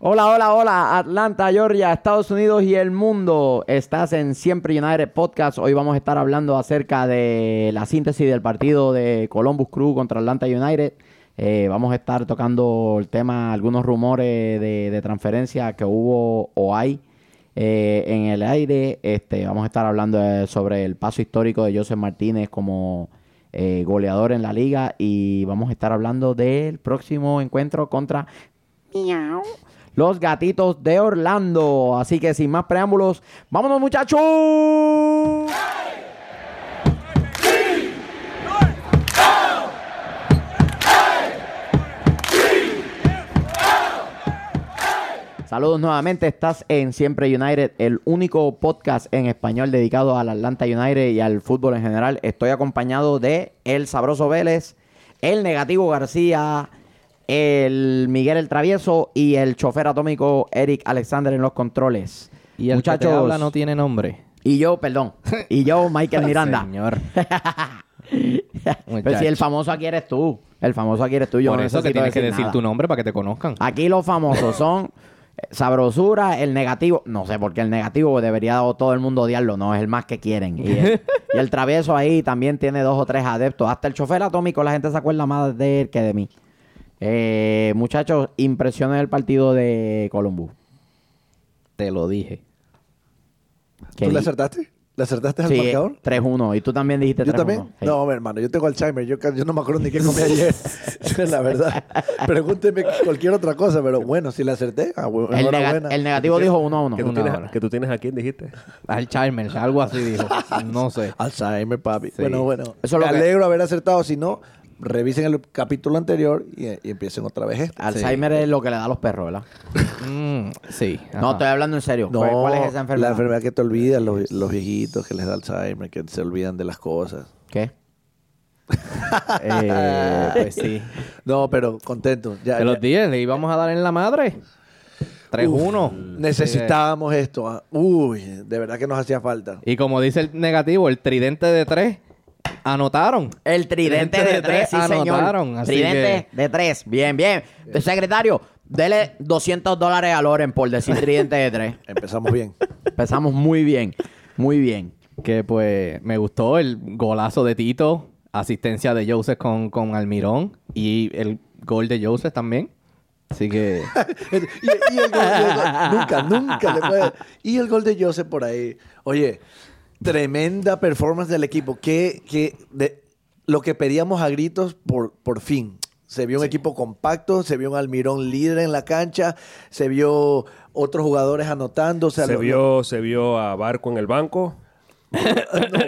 Hola, hola, hola, Atlanta, Georgia, Estados Unidos y el mundo. Estás en Siempre United Podcast. Hoy vamos a estar hablando acerca de la síntesis del partido de Columbus Crew contra Atlanta United. Eh, vamos a estar tocando el tema, algunos rumores de, transferencia que hubo o hay eh, en el aire. Este, vamos a estar hablando eh, sobre el paso histórico de Joseph Martínez como goleador en la liga y vamos a estar hablando del próximo encuentro contra Miau. Los gatitos de Orlando. Así que sin más preámbulos, vámonos muchachos. Saludos nuevamente, estás en Siempre United, el único podcast en español dedicado al Atlanta United y al fútbol en general. Estoy acompañado de El Sabroso Vélez, el Negativo García, el Miguel el Travieso y el chofer atómico Eric Alexander en los controles. Y el Muchachos, que te habla no tiene nombre. y yo, perdón, y yo, Michael Miranda. Señor. Pero si el famoso aquí eres tú, el famoso aquí eres tú, yo Por no eso que tienes que decir nada. tu nombre para que te conozcan. Aquí los famosos son Sabrosura, el negativo. No sé por qué el negativo debería todo el mundo odiarlo. No, es el más que quieren. Y el, y el travieso ahí también tiene dos o tres adeptos. Hasta el chofer atómico, la gente se acuerda más de él que de mí. Eh, muchachos, impresiones del partido de Columbus. Te lo dije. ¿Qué ¿Tú le di- acertaste? ¿Le acertaste al Sí, marcador? 3-1. Y tú también dijiste 3-1. ¿Yo también? Sí. No, mi hermano, yo tengo Alzheimer. Yo, no me acuerdo ni qué comí ayer. la verdad. Pregúnteme cualquier otra cosa, pero bueno, si le acerté, ah, bueno, el, nega- enhorabuena. el negativo dijo 1-1. ¿Que tú, Una tienes, hora. que tú tienes a quién dijiste? Alzheimer, algo así dijo. No sé. Alzheimer, papi. Sí. Bueno, bueno. Eso es me lo que- alegro haber acertado. Si no, revisen el capítulo anterior y, y empiecen otra vez este. Alzheimer es lo que le da a los perros, ¿verdad? Mm, sí. No, estoy hablando en serio. No, ¿Cuál, es esa enfermedad? La enfermedad que te olvidan los, los viejitos que les da Alzheimer, que se olvidan de las cosas. ¿Qué? Eh, pues sí. No, pero contento. Ya, Te los ya. dije, le íbamos a dar en la madre. 3-1. Necesitábamos esto. Uy, de verdad que nos hacía falta. Y como dice el negativo, el tridente de 3 anotaron. El tridente de tres, sí, anotaron, señor. así Tridente de tres. Bien, bien. Secretario, dele 200 dólares a Loren por decir tridente de tres. Empezamos bien. Empezamos muy bien. Muy bien. Que pues me gustó el golazo de Tito, asistencia de Joseph con, con Almirón y el gol de Joseph también. Así que y, y el gol, y el gol- nunca, nunca le puede. Y el gol de Joseph por ahí. Oye, tremenda performance del equipo. Que, que de, lo que pedíamos a gritos por, por fin. Se vio un equipo compacto, se vio un Almirón líder en la cancha, se vio otros jugadores anotando. Se, lo- vio, se vio a Barco en el banco. no,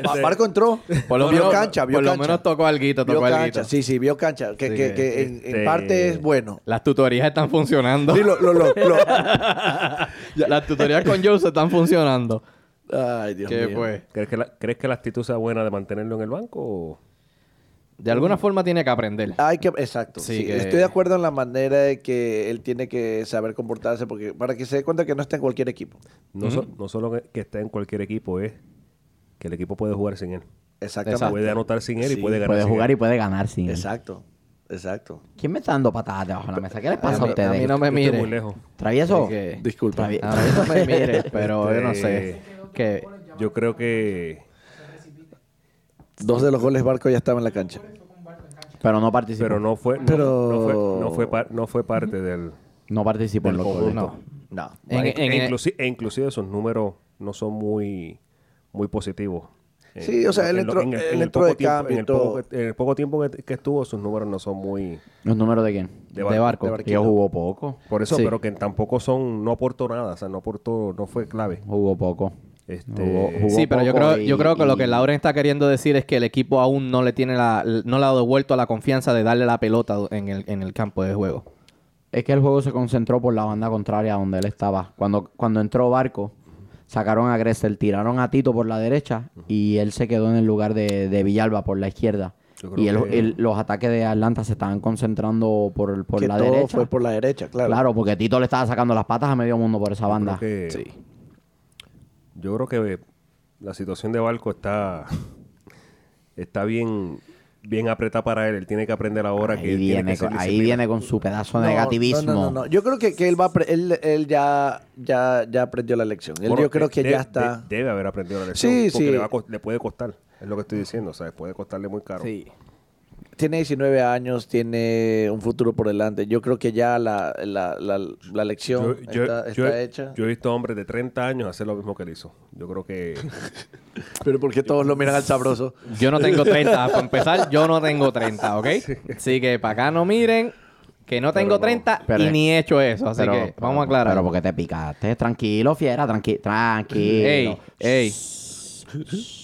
Ba- Barco entró. por lo, vio menos, cancha, vio por lo cancha. menos tocó algo, Vio tocó cancha, sí, sí, vio cancha. Que, Sí, que, que, en, en este- parte es bueno. Las tutorías están funcionando. Sí, lo- lo- lo- lo- Las tutorías con Joseph están funcionando. Ay, Dios Que mío. pues, ¿Crees que, la, ¿Crees que la actitud sea buena de mantenerlo en el banco? o- de alguna forma tiene que aprender. Hay que, exacto. Sí, sí, que- Estoy de acuerdo en la manera de que él tiene que saber comportarse porque para que se dé cuenta que no está en cualquier equipo. No, so- no solo que, esté en cualquier equipo, es que el equipo puede jugar sin él. Exactamente. Puede anotar sin él Sí, y puede ganar Puede sin jugar él. y puede ganar sin él. Exacto. Exacto. ¿Quién me está dando patadas debajo de la mesa? ¿Qué les pasa a, A ustedes? a mí no me mire. muy lejos. ¿Travieso? Disculpa. Travi- A mí no me mire, pero yo no Este- sé. Que Yo creo que... Dos de los goles Barco ya estaban en la cancha. Pero no participó. Pero no fue, no, Pero- no fue, no fue, par- no fue parte del... No participó en del los conjunto. goles. no. No. En- e, en- e inclusi- e inclusive esos números no son muy, muy positivos. Sí, o sea, él en lo- entró- en el- él en el entró poco de tiempo- cambio y En el todo. poco, en el poco tiempo que, que estuvo, sus números no son muy... ¿Los números de quién? De De barco. barco. de barco. Que jugó poco. Por eso, Sí. pero que tampoco son... No aportó nada. O sea, no aportó... No fue clave. Jugó poco. Este, Jugó- jugó Sí, pero yo creo, y- yo creo que lo que Lauren está queriendo decir es que el equipo aún no le tiene la, no le ha devuelto la confianza de darle la pelota en el, en el campo de juego. Es que el juego se concentró por la banda contraria donde él estaba. Cuando, cuando entró Barco, sacaron a Gressel, tiraron a Tito por la derecha y él se quedó en el lugar de, de Villalba por la izquierda. Y el- que- el- los ataques de Atlanta se estaban concentrando por, por que la todo derecha. fue por la derecha, claro. Claro, porque Tito le estaba sacando las patas a medio mundo por esa banda. que- Yo creo que la situación de Barco está... Está bien... bien apretada para él. Él tiene que aprender ahora que tiene viene, que ser con, ahí viene con su pedazo de No, negativismo. No, no, no, no. Yo creo que, que él va a él, él ya, ya, ya aprendió la lección. Él, Bueno, yo creo de- que de- ya está. de- debe haber aprendido la lección. Sí, porque sí. Le, va a le puede costar. Es lo que estoy diciendo. O sea, puede costarle muy caro. Sí. Tiene 19 años, tiene un futuro por delante. Yo creo que ya la, la, la, la lección Yo, yo- está, yo- está hecha. yo he visto hombres de 30 años hacer lo mismo que él hizo. Yo creo que... Pero porque todos lo miran al sabroso. Yo no tengo 30. Para empezar, yo no tengo 30, ¿ok? Así que para acá no miren que no tengo no. 30 Pero- y ni he hecho eso. Así Pero- que vamos a aclarar. Pero porque te picaste. Tranquilo, fiera, tranqui tranquilo. Ey, ey.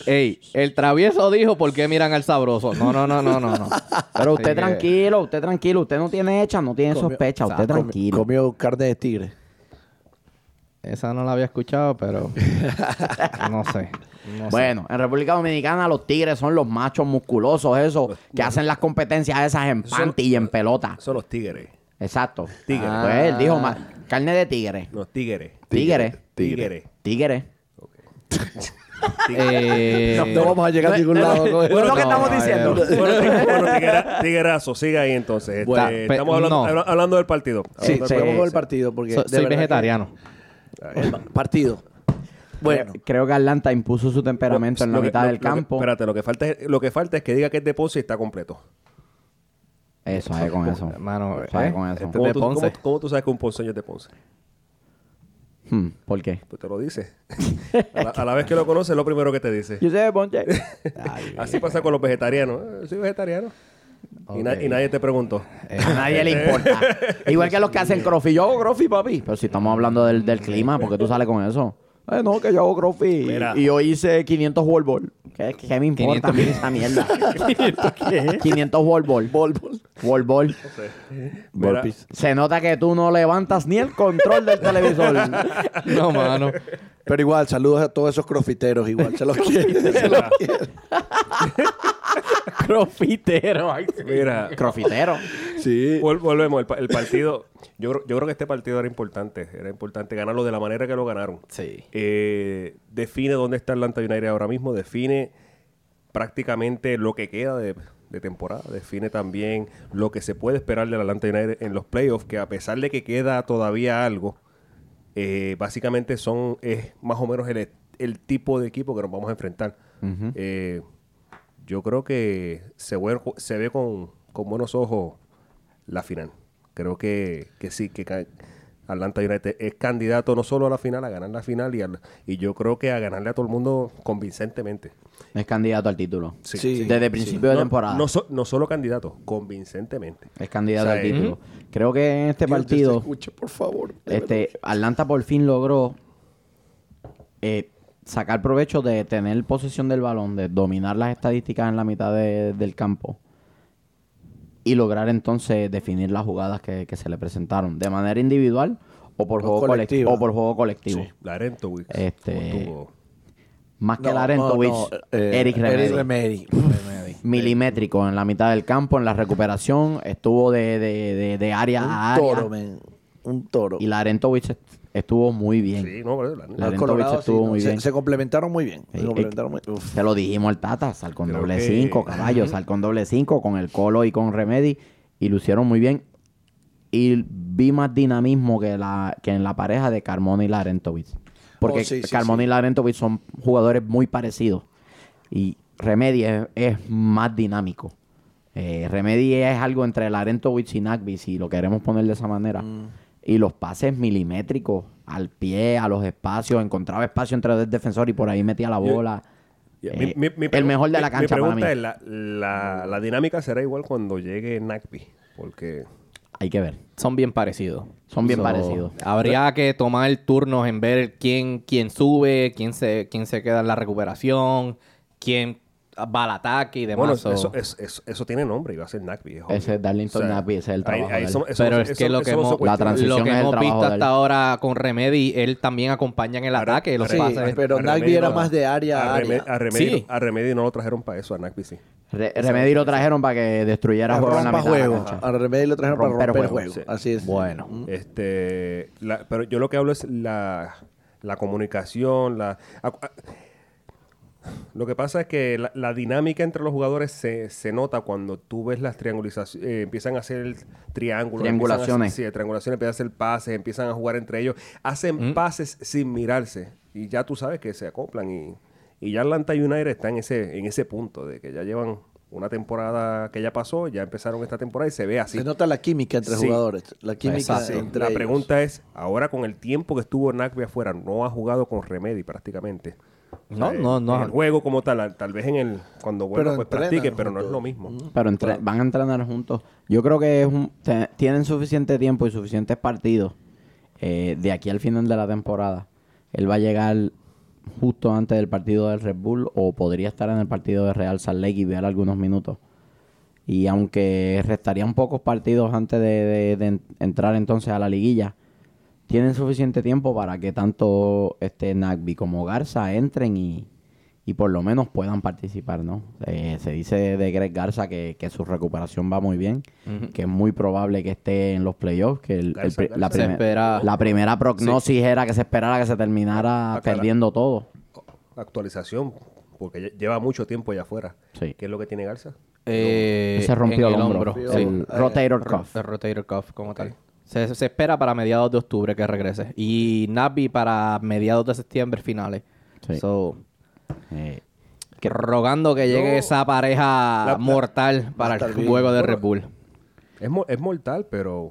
Ey, el travieso dijo por qué miran al sabroso. No, no, no, no, no, no. Pero usted tranquilo, usted tranquilo. Usted no tiene hecha, no tiene Comió- sospecha. Usted Comi- tranquilo. Comió carne de tigre. Esa no la había escuchado, pero no sé. no sé. Bueno, en República Dominicana los tigres son los machos musculosos, esos que hacen las competencias esas en Son- panty y en pelota. Son los tigres. Exacto. Tigre. Pues él dijo ma- carne de tigre. Los tigres. Tigre. Tigres. Tigre. Eh, No vamos a llegar a ningún lado. con Bueno, eso. lo que no, estamos eh, diciendo. Bueno, tig- bueno, tiguera- tiguerazo, siga ahí entonces. Este, Bueno, estamos hablando, no. habla- hablando del partido. Sí, Hablando del sí, vamos partido. con el partido. Porque so- de soy que- vegetariano. el partido. Bueno, Creo- que Atlanta impuso su temperamento en la Lo que- mitad lo- del lo que- campo. espérate, lo que, falta es, lo que falta es que diga que es de Ponce y está completo. Eso, es con eso. Hermano, Suave ¿eh? con eso. Este ¿Cómo de tú, cómo tú sabes que un ponceño es de Ponce? Hmm, ¿Por qué? Pues te lo dice. A la, a la vez que lo conoces, es lo primero que te dice. Yo sé de Ponche. Así pasa con los vegetarianos. Eh, Soy vegetariano. Y, na- Ok. y nadie te preguntó. A nadie le importa. Igual que los que hacen crossfit. Yo hago crossfit, papi. Pero si estamos hablando del, del clima, ¿por qué tú sales con eso? Eh, no, que yo hago crossfit. Mira. Y hoy hice 500 wall ball. ¿Qué, qué me importa a mí esa mierda? 500 wall ball. bol, bol. Wall ball. Mira, Burpees. Se nota que tú no levantas ni el control del televisor. No, mano. Pero igual, saludos a todos esos crofiteros. Igual, se los quiere. se los quiere. Ay, sí. mira, Crossfitero. Sí. vol- volvemos. El, pa- el partido. Yo, creo- yo creo que este partido era importante. Era importante ganarlo de la manera que lo ganaron. Sí. Eh, define dónde está Atlanta United ahora mismo. Define prácticamente lo que queda de, de temporada. Define también lo que se puede esperar del Atlanta United en los playoffs. Que a pesar de que queda todavía algo, eh, básicamente son es más o menos el, el tipo de equipo que nos vamos a enfrentar. Eh, yo creo que se ve, se ve con, con buenos ojos la final. Creo que, que sí, que Atlanta United es candidato no solo a la final, a ganar la final y, al- y yo creo que a ganarle a todo el mundo convincentemente. Es candidato al título. Sí. Sí. Desde principio de temporada. No, so- no solo candidato, convincentemente. Es candidato O sea, al título. Creo que en este Dios, partido, escuche, por favor. este, Atlanta por fin logró eh, sacar provecho de tener posesión del balón, de dominar las estadísticas en la mitad de- del campo y lograr entonces definir las jugadas que, que se le presentaron de manera individual o por O juego colectivo o por juego colectivo. Sí, Larentowicz, Este, Más que No, Larentowicz, no, no, eh, Eric Remedy. Eric Remedy. milimétrico en la mitad del campo, en la recuperación, estuvo de, de, de, de área a Un área. toro, men. Un toro. Y Larentovich estuvo muy bien. Sí, no, pero la- La- estuvo muy se, bien. se complementaron muy bien. Se Eh, complementaron muy Uf. Se lo dijimos al Tata, sal con Creo doble que- 5, caballo, sal con doble 5, con el Colo y con Remedy. Y lo hicieron muy bien. Y vi más dinamismo que, la, que en la pareja de Carmona y Larentovich. Porque Oh, sí, sí, Carmona sí. y Larentovich son jugadores muy parecidos. Y Remedy es, es más dinámico. Eh, Remedy es algo entre Larentovich y Nagby, si lo queremos poner de esa manera. Mm. Y los pases milimétricos, al pie, a los espacios, encontraba espacio entre dos defensores y por ahí metía la Yo- bola. Eh, mi- mi- mi el mejor de la cancha Mi para pregunta mí. es, la, la, la dinámica será igual cuando llegue Nagby, porque... Hay que ver. Son bien parecidos. Son bien So, parecidos. Habría que tomar turnos en ver quién, quién sube, quién se, quién se queda en la recuperación, quién va al ataque y demás. Bueno, So, eso, eso, eso, eso tiene nombre y va a ser Nagby. Ese es Darlington Nagby, ese es el trabajo Pero es eso- que lo que hemos. La transición lo que es el hemos trabajo visto hasta ahora con Remedy, él también acompaña en el Ahora- ataque. Los Sí, pases. pero Nagby era no- más de área a área. a Remedy, Sí. a Remedy no lo trajeron para eso, a Nagby sí. Re- Remedy lo trajeron para que destruyera juego en la rompa mitad de la juego. A Remedy lo trajeron para Romper romper juego, juego. sí. Así es. Bueno. Este, la- pero yo lo que hablo es la, la comunicación, la... Lo que pasa es que la, la dinámica entre los jugadores se, se nota cuando tú ves las triangulizaciones, eh, empiezan a hacer triángulos, Triangulaciones. empiezan a, sí, triangulaciones, empiezan a hacer pases, empiezan a jugar entre ellos, hacen pases sin mirarse y ya tú sabes que se acoplan y, y ya Atlanta United está en ese, en ese punto de que ya llevan una temporada que ya pasó, ya empezaron esta temporada y se ve así. Se nota la química entre Sí. jugadores. La química Exacto. entre la ellos. pregunta es, ahora con el tiempo que estuvo Nagby afuera, no ha jugado con Remedy prácticamente. No, O sea, no, en no. el juego como tal, tal vez en el cuando vuelva Pero pues practique, pero no es lo mismo. Pero entre- van a entrenar juntos. Yo creo que es un- te- tienen suficiente tiempo y suficientes partidos eh, de aquí al final de la temporada. Él va a llegar justo antes del partido del Red Bull o podría estar en el partido de Real Salt Lake y ver algunos minutos. Y aunque restarían pocos partidos antes de, de- de en- entrar entonces a la liguilla, tienen suficiente tiempo para que tanto este Nagby como Garza entren y, y por lo menos puedan participar, ¿no? Eh, se dice de Greg Garza que, que su recuperación va muy bien, que es muy probable que esté en los playoffs, que el- Garza, Garza. la, Se primer- espera- la primera prognosis era que se esperara que se terminara perdiendo todo. Actualización, porque lle- lleva mucho tiempo allá afuera. Sí. ¿Qué es lo que tiene Garza? Eh, se rompió el hombro, Sí. el Eh, rotator Ro- cuff. El rotator cuff como tal. Se, se espera para mediados de octubre que regrese. Y Nabi para mediados de septiembre finales. Sí. So, Eh, que rogando que llegue No. esa pareja La- la- mortal para el bien. juego de Red Bull. Es, es mortal, pero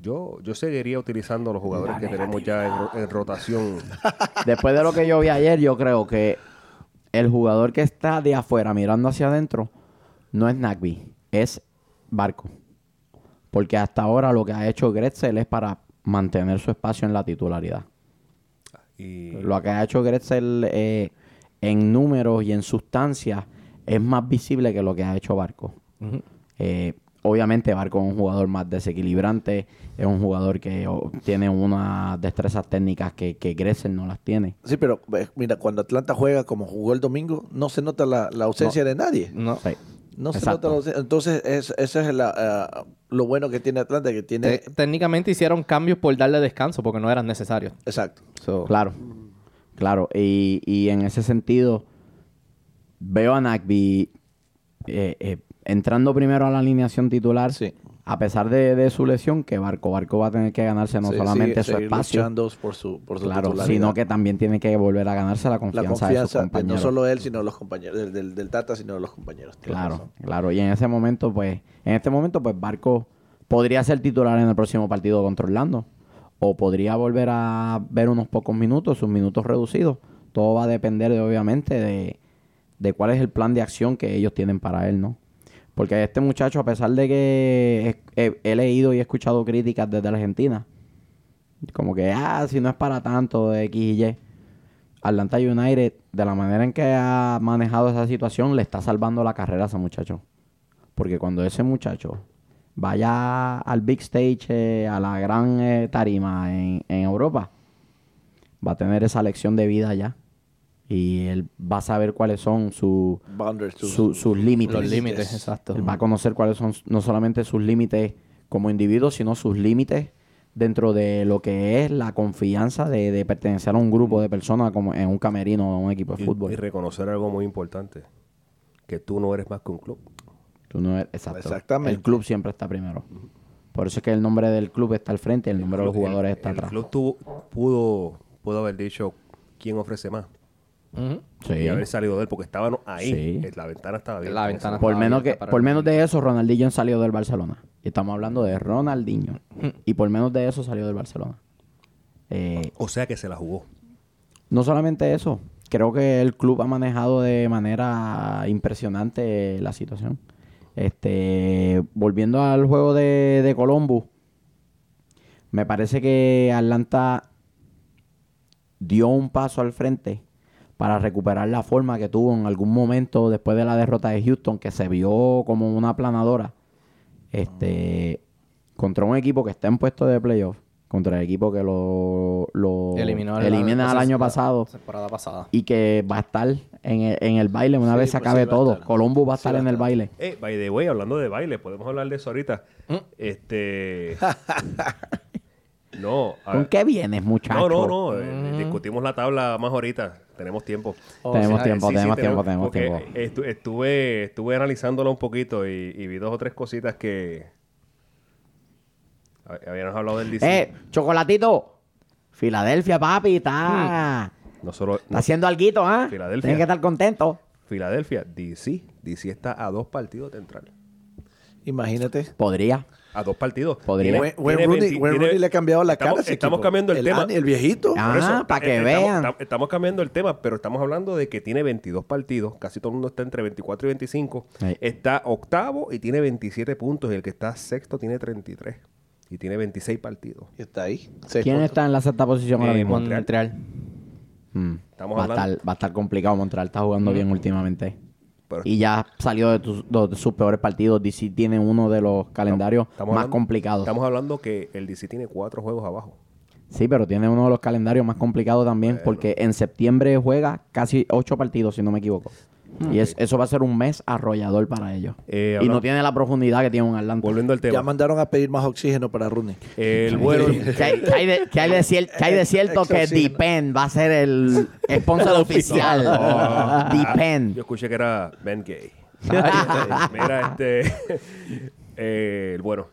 yo, yo seguiría utilizando los jugadores que tenemos ya en, en rotación. Después de lo que yo vi ayer, yo creo que el jugador que está de afuera mirando hacia adentro no es Nagby, es Barco. Porque hasta ahora lo que ha hecho Gretzel es para mantener su espacio en la titularidad. Y Lo que ha hecho Gretzel eh, en números y en sustancia es más visible que lo que ha hecho Barco. Eh, obviamente Barco es un jugador más desequilibrante, es un jugador que oh, tiene unas destrezas técnicas que, que Gretzel no las tiene. Sí, pero eh, mira, cuando Atlanta juega como jugó el domingo, no se nota la, la ausencia de nadie. No. Sí. No se nota. Entonces, es, eso es la, ah, lo bueno que tiene Atlanta, que tiene... Te- técnicamente hicieron cambios por darle descanso porque no eran necesarios. Exacto. So, Claro, claro. Y, y en ese sentido, veo a Nagby eh, eh, entrando primero a la alineación titular, Sí. A pesar de, de su lesión, que Barco Barco va a tener que ganarse no Sí, solamente su espacio, por su, por su claro, sino que también tiene que volver a ganarse la la confianza, de sus de no compañeros. solo él, sino los compañeros, del, del, del Tata, sino los compañeros. Claro, claro. Y en ese momento, pues, en este momento, pues, Barco podría ser titular en el próximo partido contra Orlando. O podría volver a ver unos pocos minutos, sus minutos reducidos. Todo va a depender, de, obviamente, de, de cuál es el plan de acción que ellos tienen para él, ¿no? Porque este muchacho, a pesar de que he, leído y he escuchado críticas desde Argentina, como que, ah, si no es para tanto, X y Y. Atlanta United, de la manera en que ha manejado esa situación, le está salvando la carrera a ese muchacho. Porque cuando ese muchacho vaya al big stage, eh, a la gran eh, tarima en, en Europa, va a tener esa lección de vida ya. Y él va a saber cuáles son su- Boundaries, sus- su- sus límites. los límites, exacto. Él va a conocer cuáles son no solamente sus límites como individuo, sino sus límites dentro de lo que es la confianza de, de pertenecer a un grupo de personas como en un camerino o un equipo de y, fútbol. y reconocer algo muy importante, que tú no eres más que un club. Tú no eres- exacto. Exactamente. El club siempre está primero. Por eso es que el nombre del club está al frente y el nombre de los El- jugadores el, está el atrás. club tuvo- pudo, pudo haber dicho quién ofrece más. Ujú. Sí. Y haber salido de él porque estábamos ahí. Sí. La ventana estaba abierta. La ventana Por menos, que, por menos de eso, Ronaldinho salió del Barcelona. Y estamos hablando de Ronaldinho. Y por menos de eso salió del Barcelona. Eh, O sea que se la jugó. No solamente eso, creo que el club ha manejado de manera impresionante la situación. Este, volviendo al juego de, de Columbus, me parece que Atlanta dio un paso al frente para recuperar la forma que tuvo en algún momento después de la derrota de Houston, que se vio como una aplanadora. Este, contra un equipo que está en puesto de playoff, contra el equipo que lo, lo Eliminó el- elimina el año pasado temporada pasada. y que va a estar en el, en el baile una Sí, vez se pues acabe sí, todo. Columbus va a Sí, estar va en el baile. Eh, by the way, hablando de baile, podemos hablar de eso ahorita. Mm. Este. no. a ¿Con ver. qué vienes, muchacho? No, no, no. eh, discutimos la tabla más ahorita. Tenemos tiempo. Oh, tenemos sí, tiempo, Sí, sí, tenemos tiempo, tenemos tiempo. estu- estuve, estuve analizándola un poquito y, y vi dos o tres cositas que... hab- Habíamos hablado del DC. Eh, chocolatito. Filadelfia, papi, está, No solo... está haciendo alguito, ¿ah? Filadelfia. Tiene que estar contento. Filadelfia, DC. DC está a dos partidos de entrar. Imagínate. Podría. A dos partidos. Podría. Tiene- Wayne Wayne tiene Rooney, 20 Wayne tiene- Rooney le ha cambiado la estamos, cara. a ese Estamos equipo. cambiando el, tema. El viejito. Ah, para que eh, vean. Estamos, cambiando el tema, pero estamos hablando de que tiene 22 partidos. Casi todo el mundo está entre 24 y 25. Sí. Está octavo y tiene 27 puntos. Y el que está sexto tiene 33. Y tiene 26 partidos. Y está ahí. Seis ¿Quién puntos. está en la sexta posición ahora Eh, mismo? Montreal. Montreal. Mm. Estamos va, a hablando- estar, va a estar complicado. Montreal está jugando bien últimamente. Pero- y ya salió de, tus- de sus peores partidos. DC tiene uno de los calendarios más hablando- complicados. Estamos hablando que el DC tiene cuatro juegos abajo. Sí, pero tiene uno de los calendarios más complicados también. Porque en septiembre juega casi ocho partidos, si no me equivoco. Y es- eso va a ser un mes arrollador para ellos. Eh, y no tiene la profundidad que tiene un Atlanta. Volviendo al Ya tema. mandaron a pedir más oxígeno para Rooney. El bueno. ¿Qué hay, hay de, qué hay de cier- qué hay de cierto que. Depend va a ser el sponsor oficial? Depend. Yo escuché que era Ben Gay. Mira, este. eh, el bueno,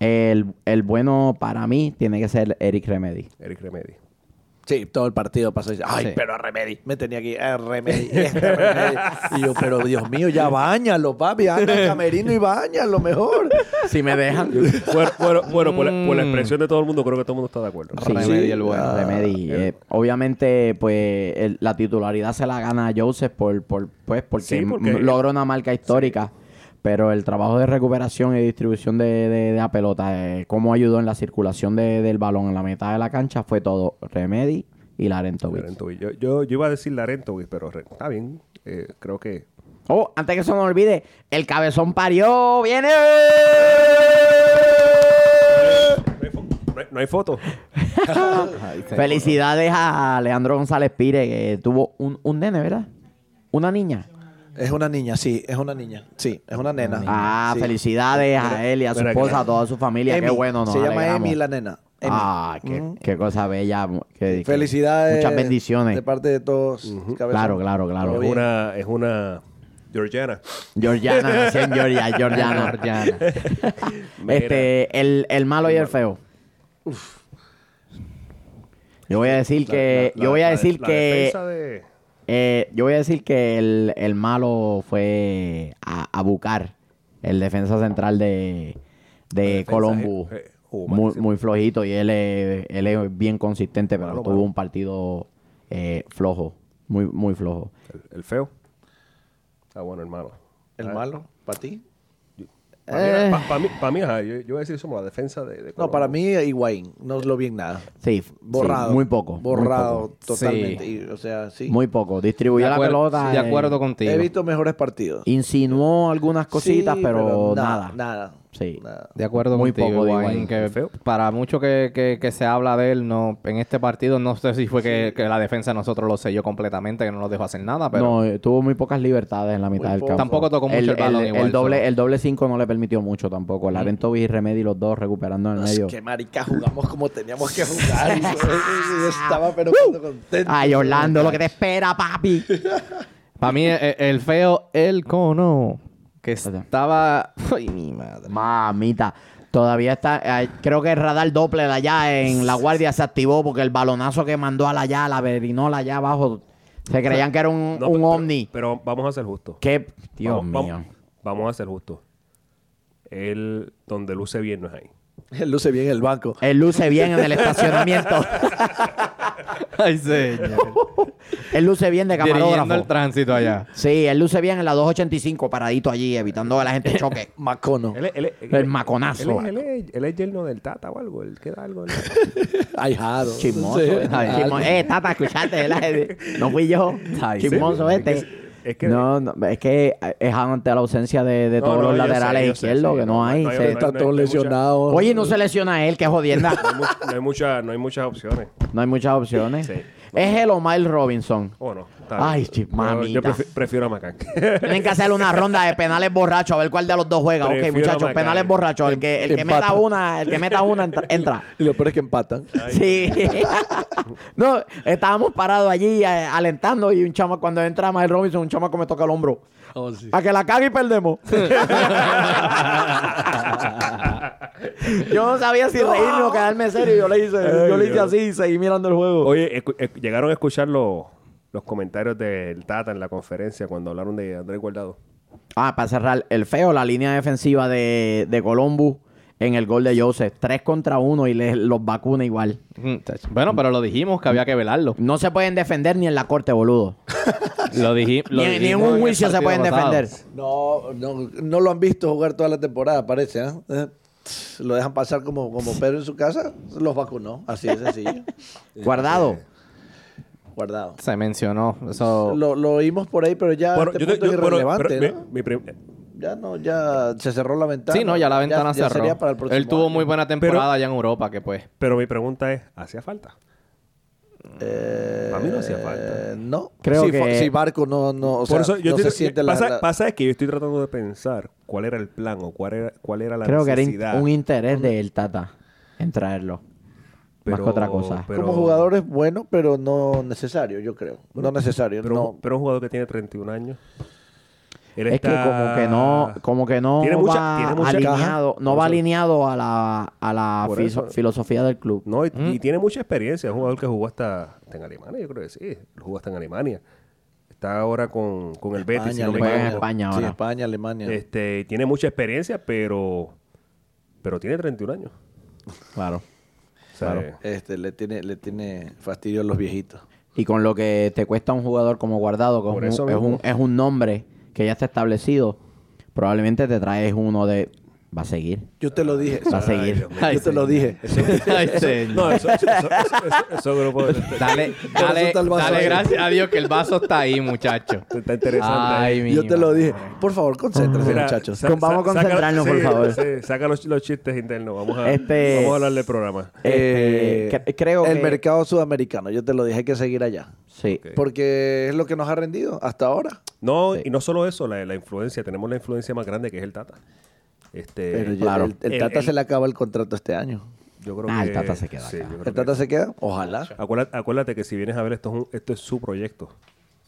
El, el bueno para mí tiene que ser Eric Remedy. Eric Remedy. Sí, todo el partido pasó. y dice, Ay, Sí. pero a Remedy. Me tenía aquí, eh, Remedy, Remedy. Y yo, pero Dios mío, ya bañalo, papi. Anda al camerino y bañalo mejor. Si me dejan. Bueno, bueno, bueno, por, la, por la Mm. expresión de todo el mundo, creo que todo el mundo está de acuerdo. Sí, Remedy el bueno. ah, Remedy. Eh, obviamente, pues, el- la titularidad se la gana a Joseph por, por, pues, porque, Sí, porque- m- logra una marca histórica. Pero el trabajo de recuperación y distribución de, de- de la pelota, eh, cómo ayudó en la circulación de- del balón en la mitad de la cancha, fue todo Remedy y Larentovic. Larentovic. Yo, yo, yo iba a decir Larentovic, pero re- está bien. Eh, creo que. Oh, antes que se me olvide, el cabezón parió, viene. No hay, no hay- no hay foto. Felicidades a Leandro González Pire, que tuvo un, un nene, ¿verdad? Una niña. Es una niña, sí, es una niña. Sí, es una nena. Ah, Sí. felicidades a él y a su esposa, a toda su familia. Qué bueno, nos Se llama alegramos. Emi la nena. Emi. Ah, qué, cosa bella. Felicidades. Muchas bendiciones. De parte de todos. cabezón. Claro, claro, claro. Es una, es una Georgiana. Georgiana, nació en Georgia, Georgiana. Georgiana. este, el, el malo y el feo. Yo voy a decir que, La- yo voy a decir la que, defensa de- eh, yo voy a decir que el, el malo fue a, a Bucar, el defensa central de, de Columbus. eh, eh, oh, muy, muy flojito y él es, él es bien consistente, pero Malo, tuvo malo. un partido eh, flojo, muy, muy flojo. el, el feo. Ah, bueno, el malo. El Ah, malo, para ti. Para Eh. mí, pa- pa mí, pa mí, ajá, yo, yo voy a decir somos la defensa de, de No, para mí, Higuaín. No lo vi en nada. Sí, sí, Borrado. muy poco. Borrado Muy poco. totalmente. Sí. Y, o sea, sí. Muy poco. Distribuyó la pelota. de eh, acuerdo contigo. He visto mejores partidos. Insinuó algunas cositas, Sí, pero, na- nada. Nada. Sí. De acuerdo Muy contigo, poco Higuaín, que Feo. para mucho que, que- que se habla de él, no en este partido no sé si fue que, que la defensa de nosotros lo selló completamente, que no nos dejó hacer nada, pero no, eh, tuvo muy pocas libertades en la mitad del campo. Tampoco tocó mucho el balón igual, El doble, el doble 5 no le permitió mucho tampoco. Larentovic y Remedy, los dos recuperando en el Es medio. que marica, jugamos como teníamos que jugar. y yo- y estaba pero contento. Ay, Orlando, lo que te espera, papi. para mí el, el feo, el cono, que estaba... Ay, mi madre. Mamita. Todavía está, eh, creo que el radar Doppler allá en la guardia se activó porque el balonazo que mandó a la allá, la verinola allá abajo, se creían que era un, No, un pero- ovni. Pero vamos a ser justos. ¿Qué? Dios vamos, mío. Vamos, vamos a ser justos. Él, donde luce bien, no es ahí. Él luce bien el banco. Él luce bien en el estacionamiento. Ay, señor. Él luce bien de Dirigiendo el camarógrafo. tránsito allá. Sí, él luce bien en la 285 paradito allí, evitando que la gente choque. Macono. Él, él, El maconazo. Él, es- él, es- él es yerno del Tata o algo. Él queda algo. Ahijado. Chismoso. Sí. este. Chismo- Eh, tata, escuchaste. No fui yo. Ay, Chismoso sí. este. Es que- no, no, es que es ante la ausencia de, de No, todos no, los laterales sé, izquierdos sí, que no, no, hay. no hay- Se- no hay- Está todo mucha- lesionado. Oye, no se lesiona él, qué jodienda. No hay, much- no hay mucha- no hay muchas opciones. no hay muchas opciones. Sí. Es él o Miles Robinson. Oh, no. Ay, bien. chi- Yo- prefi- prefiero a McCann. Tienen que hacer una ronda de penales borrachos a ver cuál de los dos juega. Ok, Prefiero muchachos, a Mackay. penales borrachos. El que, el que meta una, el que meta una entra. entra. Y lo peor es que empatan. Sí. no, estábamos parados allí eh, alentando y un chama cuando entra Miles Robinson, un chamaco me toca el hombro. Oh, sí. A que la cague y perdemos. yo no sabía si reírme o quedarme serio. Yo le hice, yo le hice así y seguí mirando el juego. Oye, escu- eh, llegaron a escuchar los, los comentarios del Tata en la conferencia cuando hablaron de Andrés Guardado. Ah, para cerrar, el feo, la línea defensiva de, de Columbus en el gol de Joseph. Tres contra uno y les, los vacuna igual. Bueno, pero lo dijimos que había que velarlo. No se pueden defender ni en la corte, boludo. Lo Ni, ni en un juicio se pueden pasado. defender. No, no, no lo han visto jugar toda la temporada, parece, ¿ah? Eh, Lo dejan pasar como, como Pedro en su casa, los vacunó. Así de sencillo. Guardado. Guardado. Se mencionó. Eso. Lo, lo oímos por ahí, pero ya Bueno, este yo te- punto es yo- irrelevante, pero ¿no? mi- mi prim- Ya no, ya se cerró la ventana. Sí, no, ya la ventana ya cerró. sería para el próximo Él tuvo año. muy buena temporada allá en Europa, que pues. pero mi pregunta es, ¿hacía falta? Eh, A mí no hacía falta. No. Creo si, que- si Barco no, no, o sea, Por eso yo no estoy- se siente la... pasa, la- pasa es que yo estoy tratando de pensar cuál era el plan o cuál era, cuál era la Creo que era in- necesidad. un interés del Tata en traerlo. Más que otra cosa. pero- Como jugador es bueno, pero no necesario, yo creo. No necesario, Pero, no. pero un jugador que tiene 31 años. él Es que como que no, como que no Tiene mucha- va tiene mucha alineado, caja. no va alineado a la, a la eso- filosofía del club. No, y, Mm. y tiene mucha experiencia. Es un jugador que jugó hasta, hasta en Alemania, yo creo que sí. Jugó hasta en Alemania. Está ahora con, con el Betis. si no me en. España Sí, ahora. España, Alemania. Este, tiene mucha experiencia, pero pero tiene 31 años. Claro. Claro. Este, le tiene, le tiene fastidio a los viejitos. Y con lo que te cuesta un jugador como guardado, que es, un, es, un, es un nombre que ya está establecido, probablemente te traes uno de... Va a seguir. Yo te lo dije. Va a seguir. Yo te lo dije. Ay, señor. No, eso, eso, eso, eso, eso no puedo- Dale, dale, eso está el vaso dale gracias a Dios que el vaso está ahí, muchacho. Está interesante. Ay, mi Yo te lo dije. Por favor, concéntrese, Mira, muchachos. sa- Vamos a concentrarnos, saca- por sí, favor. sí, saca los, los chistes internos. Vamos a, Este- vamos a hablar del programa. Eh, Este, cre- creo el que- mercado sudamericano, yo te lo dije, hay que seguir allá. Sí. Porque es lo que nos ha rendido hasta ahora. No, y no solo eso, la, la influencia. Tenemos la influencia más grande que es el Tata. Este, Pero ya claro. el, el El- Tata el- se le acaba el contrato este año. yo creo Ah, que... el Tata se queda sí, acá. yo creo ¿El Tata que- se queda? Ojalá. Acuérdate, acuérdate que si vienes a ver, esto es, un- esto es su proyecto.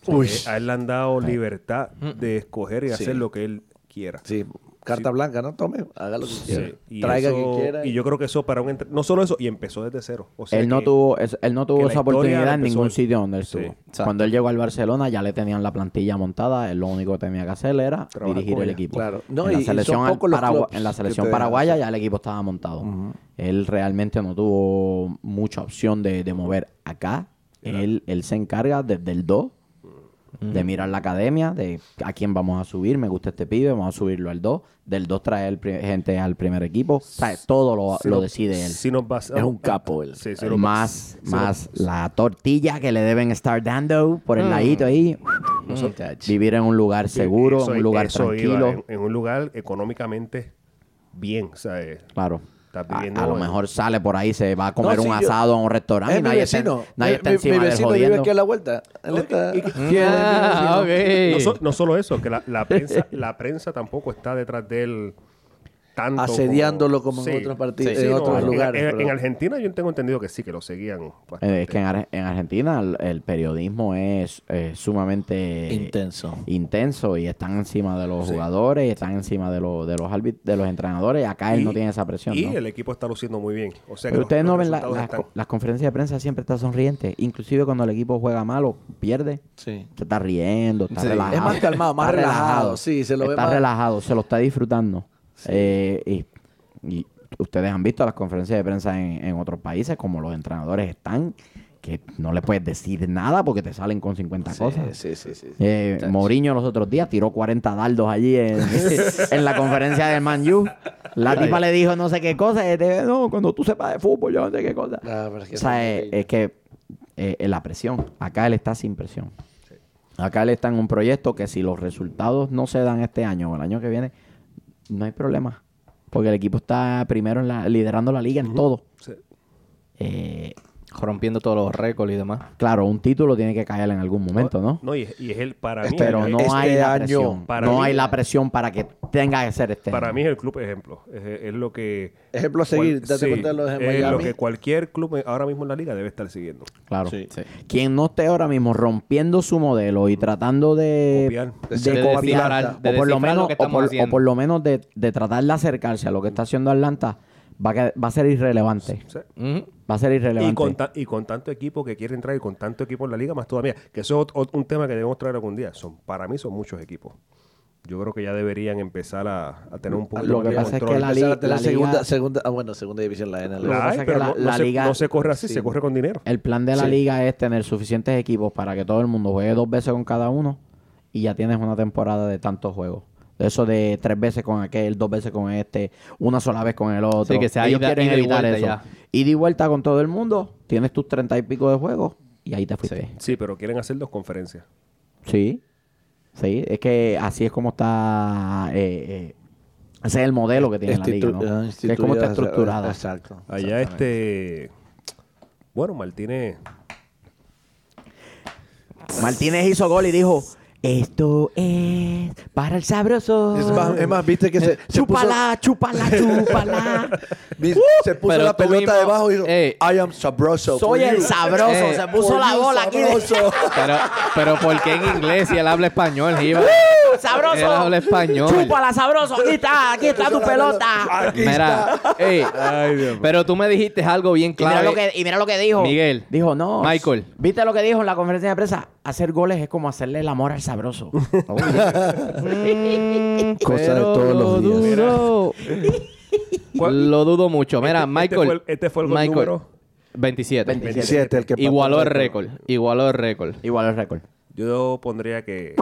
Uy. Eh, a él le han dado libertad de escoger y Sí. hacer lo que él quiera. Sí, carta blanca, ¿no? Tome, haga lo que Sí, quiera. y Traiga eso- quien quiera. Y yo creo que eso para un... entre- No solo eso, y empezó desde cero. O sea él no que- tuvo, es- él no tuvo esa oportunidad en ningún sitio donde él Sí, estuvo. exacto. Cuando él llegó al Barcelona ya le tenían la plantilla montada, él lo único que tenía que hacer era Trabajar dirigir el equipo. Claro. No, en, y- la selección en la paraguaya ya el equipo estaba montado. Él realmente no tuvo mucha opción de, de mover acá. Él, él se encarga desde el 2 de mirar la academia, de a quién vamos a subir, me gusta este pibe, vamos a subirlo al 2, del 2 traer gente al primer equipo, o sea, todo lo, si lo no- decide él. Si Es un capo él. Sí, si nos más si más la tortilla que le deben estar dando por el ladito ahí. Vivir en un lugar seguro, eso- en un lugar iba, tranquilo. en, en un lugar económicamente bien, ¿sabes? Claro. Estás A, viviendo a lo mejor sale por ahí, se va a comer No, sí, un yo- asado en un restaurante Es y mi nadie está, vecino. nadie Eh, está mi- encima mi de él vecino vive jodiendo. aquí a la vuelta. Él está... Ah, ok. No, so- no solo eso, que la, la prensa, la prensa tampoco está detrás de él tanto Asediándolo como en otros partidos- en otros en- lugares, En, pero- en Argentina yo tengo entendido que sí, que lo seguían. bastante. Eh, es que en, Ar- en Argentina el, el periodismo es eh, sumamente Intenso. intenso y están encima de los jugadores y están encima de, los de los de los entrenadores. Acá él Y- no tiene esa presión. Y ¿no? el equipo está luciendo muy bien. O sea que Pero los- ustedes no los ven la- las, están. co- las conferencias de prensa siempre está sonriente. Inclusive cuando el equipo juega mal o pierde, Sí. se está riendo, está Sí. relajado. Es más calmado, más relajado, sí, se lo ve Está más- relajado, se lo está disfrutando. Eh, y, y ustedes han visto las conferencias de prensa en, en otros países, como los entrenadores están, que no le puedes decir nada porque te salen con 50 cosas. Sí, sí, sí. Eh, Mourinho los otros días tiró 40 dardos allí en, en la conferencia del Man U. La tipa le dijo no sé qué cosa. y este, no, cuando tú sepas de fútbol, yo no sé qué cosa. Pero es que o sea, son es, que eh, eh, la presión. Acá él está sin presión. Acá él está en un proyecto que si los resultados no se dan este año o el año que viene, no hay problema. Porque el equipo está primero en la, liderando la liga en todo. Sí. Eh, rompiendo todos los récords y demás. Claro, un título tiene que caer en algún momento, ¿no? No, y, y es el, para mí, Pero el- no Este hay la año, presión. para no mí- hay la presión para que tenga que ser este. para año. mí es el club ejemplo. Es, es lo que... Ejemplo a seguir, cual- date sí, cuenta de los es lo que cualquier club ahora mismo en la liga debe estar siguiendo. Claro. Sí. Quien no esté ahora mismo rompiendo su modelo y tratando de Copiar. de De copiar, de o por lo menos lo que o por lo menos de, de tratar de acercarse a lo que está haciendo Atlanta va a, que- va a ser irrelevante. Sí. Va a ser irrelevante. Y con, ta- y con tanto equipo que quiere entrar y con tanto equipo en la liga, más todavía. Que eso es un tema que debemos traer algún día. Son, para mí son muchos equipos. Yo creo que ya deberían empezar a, a tener un poquito Lo que de pasa es que la liga- la segunda, liga- segunda, ah, bueno, segunda división la NL. La hay, pero la- no, no se, liga- no se corre así, Sí. se corre con dinero. El plan de la Sí. liga es tener suficientes equipos para que todo el mundo juegue dos veces con cada uno y ya tienes una temporada de tantos juegos. Eso de tres veces con aquel, dos veces con este, una sola vez con el otro. Sí, que sea Ellos ida- quieren ida y evitar vuelta eso. ya. Ida y vuelta con todo el mundo, tienes tus treinta y pico de juegos y ahí te fuiste. Sí, pero quieren hacer dos conferencias. Sí, sí, es que así es como está, eh, eh, ese es el modelo que tiene la liga, ¿no? Ah, Que es como está estructurada. Exacto. Allá este... Bueno, Martínez... Martínez hizo gol y dijo, esto es para el sabroso. Es más, es más, viste que se, se puso, chúpala, chúpala, chúpala. se puso Pero la pelota mismo- debajo y dijo, Ey. I am sabroso. Soy for el you". sabroso. Eh, se puso la bola aquí. de- sabroso. Pero, pero ¿por qué en inglés si él habla español, Giva? sabroso. Él habla español. Chúpala, sabroso. Aquí está, aquí está tu pelota. Aquí Mira, está. ey, Ay, Dios mío. pero tú me dijiste algo bien Y mira, lo que, y mira lo que dijo. Miguel. Dijo, no. Michael. ¿Viste lo que dijo en la conferencia de prensa? Hacer goles es como hacerle el amor al sabroso. Mm, Cosa de todos los lo días. dudo. ¿Cuál- Lo dudo mucho. Mira, Este- Michael. este fue el- este fue el gol Michael, número 27. 27, el que Igualó el récord. Igualó el récord. Igual el récord. Yo pondría que...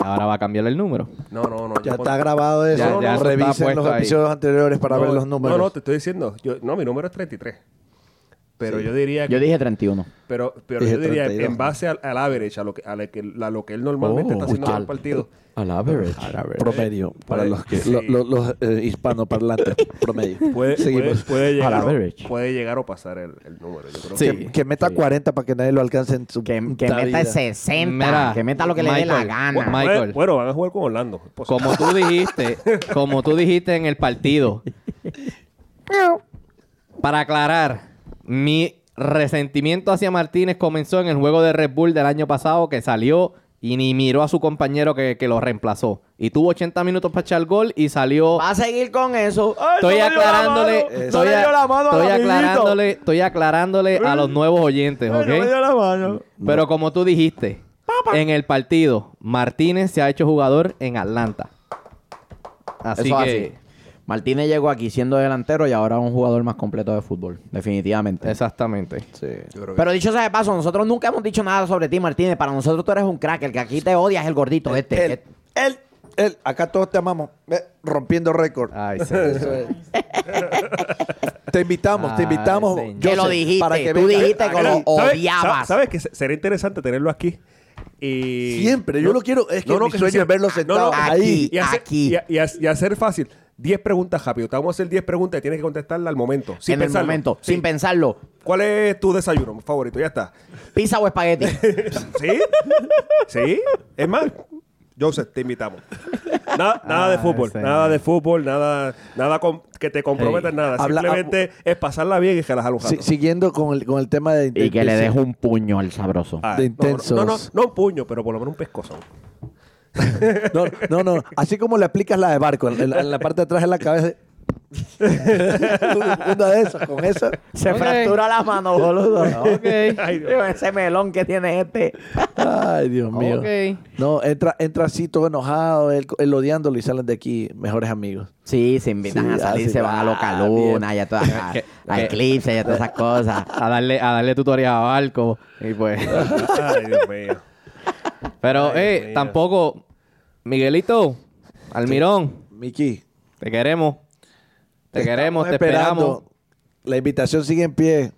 Ahora va a cambiar el número. No, no, no. Ya está grabado eso. Ya- ya eso está Revisen los ahí. episodios anteriores para no, ver los números. No, no, te estoy diciendo. Yo, no, mi número es 33. Pero yo diría que... Yo dije 31. Pero, pero Dije yo diría, 32. en base al, al average, a lo que, a lo que, a lo que él normalmente Oh, está haciendo en al- el partido, Al average. Promedio. Para Puede- los, que, sí. lo- lo- los eh, hispanoparlantes. Promedio. puede, puede, Seguimos. puede llegar, Al o, average. puede llegar o pasar el, el número. Yo creo Sí. que- meta 40 para que nadie lo alcance en su Que, que meta vida. 60. Mira, que meta lo que le dé la gana. Michael. Bueno, van a jugar con Orlando. Como tú dijiste, como tú dijiste en el partido. Para aclarar, mi resentimiento hacia Martínez comenzó en el juego de Red Bull del año pasado que salió y ni miró a su compañero que, que lo reemplazó. Y tuvo 80 minutos para echar gol y salió. Va a seguir con eso. Estoy aclarándole, estoy, aclarándole, estoy aclarándole a los nuevos oyentes, Ay, no me ¿ok? dio la mano. Pero como tú dijiste, en el partido, Martínez se ha hecho jugador en Atlanta. Así Eso es que, así. Martínez llegó aquí siendo delantero y ahora es un jugador más completo de fútbol. Definitivamente. exactamente. Sí. Pero dicho sea de paso, nosotros nunca hemos dicho nada sobre ti, Martínez. Para nosotros tú eres un crack. El que aquí te odia es el gordito este. Él, él, él, acá todos te amamos. Ve, rompiendo récord. Ay, sí. Te invitamos, te Ay, invitamos. señor. Que lo dijiste, para que tú venga. dijiste que ¿Sabes- lo odiabas. ¿Sabes que se- sería interesante tenerlo aquí? Y... Siempre, yo lo quiero. Es que mi se sueño sea- es verlo Ah, sentado Aquí. ahí. Y hacer, Aquí. Y, a- y y hacer fácil. 10 preguntas rápido. Te vamos a hacer 10 preguntas y tienes que contestarla al momento. Sin en el pensarlo. momento, Sí. sin pensarlo. ¿Cuál es tu desayuno favorito? Ya está. Pizza o espagueti. ¿Sí? ¿Sí? Es más, Joseph, te invitamos. Nada, nada de Ay, fútbol, nada de fútbol, nada, nada con- que te comprometa en nada. Habla- Simplemente es pasarla bien y un rato. Si- siguiendo con el, con el tema de... y que le de- dejo un puño al sabroso. Ah, de no, no, intensos. No, no, no un puño, pero por lo menos un pescozo. No, no, no. Así como le aplicas la de barco, en, la- en la parte de atrás de la cabeza. Una de esas, con esa. Se fractura la mano, boludo. Ok. Ay. Digo, Ese melón que tiene este. Ay, Dios mío. No, entra, entra así todo enojado, él, él odiándolo y salen de aquí mejores amigos. Sí, se invitan Sí, a salir, así, se van a ah, Loca Luna y a todas a, a Eclipse y a todas esas cosas. A darle, a darle tutorías a Barco. Y pues. Ay, Dios mío. Pero, Ay, eh, Dios mío. tampoco. Miguelito, Almirón, Miki. te queremos. Te, queremos, te esperando. esperamos. La invitación sigue en pie.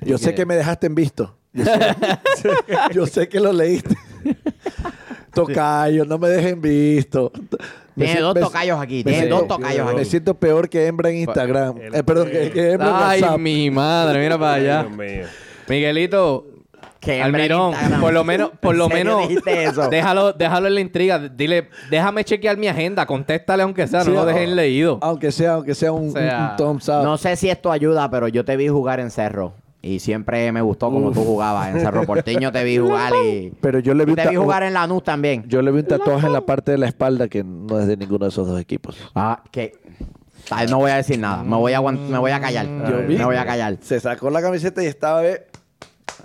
Yo sé que- me dejaste en visto. Yo sé, yo sé que lo leíste. Tocayo, no me dejen visto. Me Tiene si- dos me- tocayos aquí, me tiene dos tocayos Me aquí. siento peor que hembra en Instagram. El- Eh, perdón, que, que hembra en Ay, WhatsApp. mi madre, mira para allá. Dios mío. Miguelito, Que Almirón, por lo menos, por lo ¿En serio menos, eso? déjalo, déjalo en la intriga. Dile, déjame chequear mi agenda, contéstale aunque sea, Sí, no lo dejen leído. Aunque sea, aunque sea un, O sea, un- un thumbs up. No sé si esto ayuda, pero yo te vi jugar en Cerro. Y siempre me gustó como tú jugabas. En Cerro Porteño te vi jugar y... Pero yo le vi y te vi jugar en Lanús también. Yo le vi un tatuaje en la parte de la espalda que no es de ninguno de esos dos equipos. Ah, que... Ay, No voy a decir nada. Me voy a, me voy a callar. Yo vi. Me voy a callar. Se sacó la camiseta y estaba ve,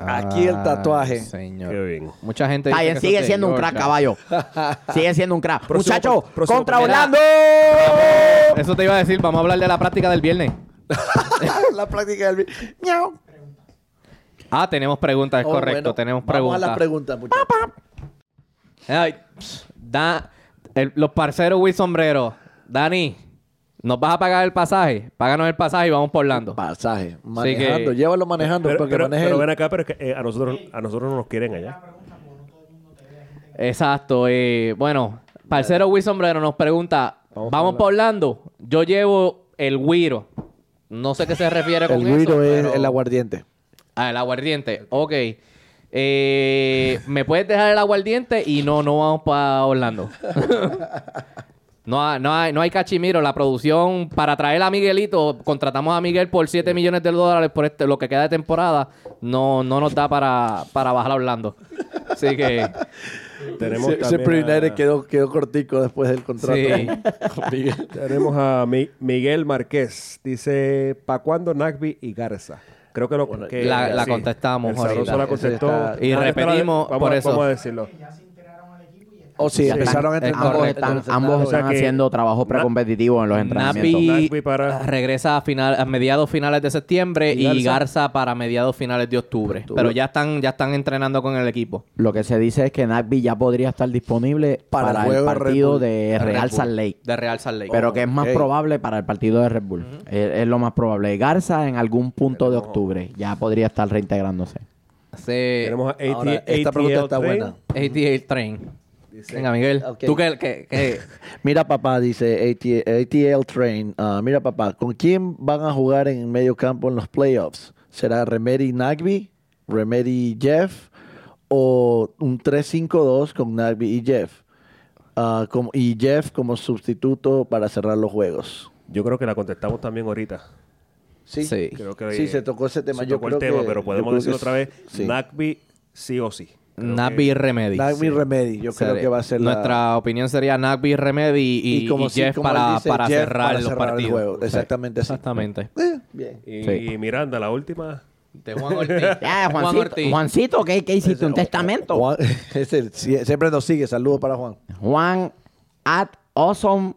aquí el tatuaje. Señor. Qué bien. Mucha gente Está bien, sigue siendo un crack, caballo. Sigue siendo un crack. Próximo- Muchacho, próximo- contra. Orlando. Eso te iba a decir, vamos a hablar de la práctica del viernes. la práctica del... Miau. Ah, tenemos preguntas, es Oh, correcto, bueno, tenemos Vamos a preguntas. las preguntas, muchachos. Ay, da, el- los parceros Will Sombrero, Dani, ¿nos vas a pagar el pasaje? Páganos el pasaje y vamos por Orlando. Pasaje. que- Manejando. Llévalo manejando Pero, porque pero, maneje pero el- ven acá, pero es que eh, a, nosotros, a nosotros no nos quieren allá. Exacto. eh, bueno, parcero Will Sombrero nos pregunta, ¿vamos, por Orlando? Yo llevo el Wiro. No sé qué se refiere con El eso. guiro es pero- el aguardiente. Ah, el aguardiente. Ok. Eh, ¿Me puedes dejar el aguardiente? Y no, no vamos para Orlando. no, hay, no, hay, no hay cachimiro. La producción, para traer a Miguelito, contratamos a Miguel por 7 millones de dólares por este, lo que queda de temporada. No, no nos da para, para bajar a Orlando. Así que... Tenemos United a- quedó, quedó cortico después del contrato. Sí. con Miguel. Tenemos a Mi- Miguel Márquez. Dice, ¿para cuándo Nagby y Garza? Creo que lo que La- la sí. contestamos El Sabroso ahorita. la contestó. Está- Y Ah, repetimos vamos, por a- eso. Vamos a decirlo. Oh, sí, empezaron a Es entrenar. Ambos están, Entonces, ambos nada, o sea están que- haciendo trabajo precompetitivo en los entrenamientos. Napi para- regresa a, final, a mediados finales de septiembre ¿Y y, Garza? Para mediados finales de octubre. Pero ya están, ya están entrenando con el equipo. Lo que se dice es que Nagby ya podría estar disponible Para para, el de partido de Real. Salt Lake. De Real Salt Lake. Pero que es más probable para el partido de Red Bull. es, es lo más probable. Garza en algún punto de octubre ya podría estar reintegrándose. Se- Tenemos a AT, Ahora, esta pregunta está Train. buena. ATL Train. Venga, Miguel. Tú que... que, que- Mira, papá, dice AT ATL Train. ah, mira, papá, ¿con quién van a jugar en medio campo en los playoffs? ¿Será Remedy Nagby, Remedy Jeff o un 3-5-2 con Nagby y Jeff? Ah, como, y Jeff como sustituto para cerrar los juegos. Yo creo que la contestamos también ahorita. Sí, Sí. Creo que Sí, se tocó ese tema. Se Yo tocó el creo tema, que- pero podemos decirlo otra vez. sí. Nagby sí o sí. Que- Remedy. Nagby Sí. Remedy, yo creo que va a ser la- Nuestra opinión sería Nagby Remedy y, y, y si- Jeff como para, dice, para Jeff cerrar para los cerrar el partidos. juego. Sí. Exactamente así. Exactamente. Eh, bien. Y, Sí. y Miranda, la última. De Juan Ortiz. Ya, Juan Juancito, Ortiz. Juancito ¿qué, qué hiciste? ¿Un testamento? Juan, siempre nos sigue. Saludos para Juan. Juan at awesome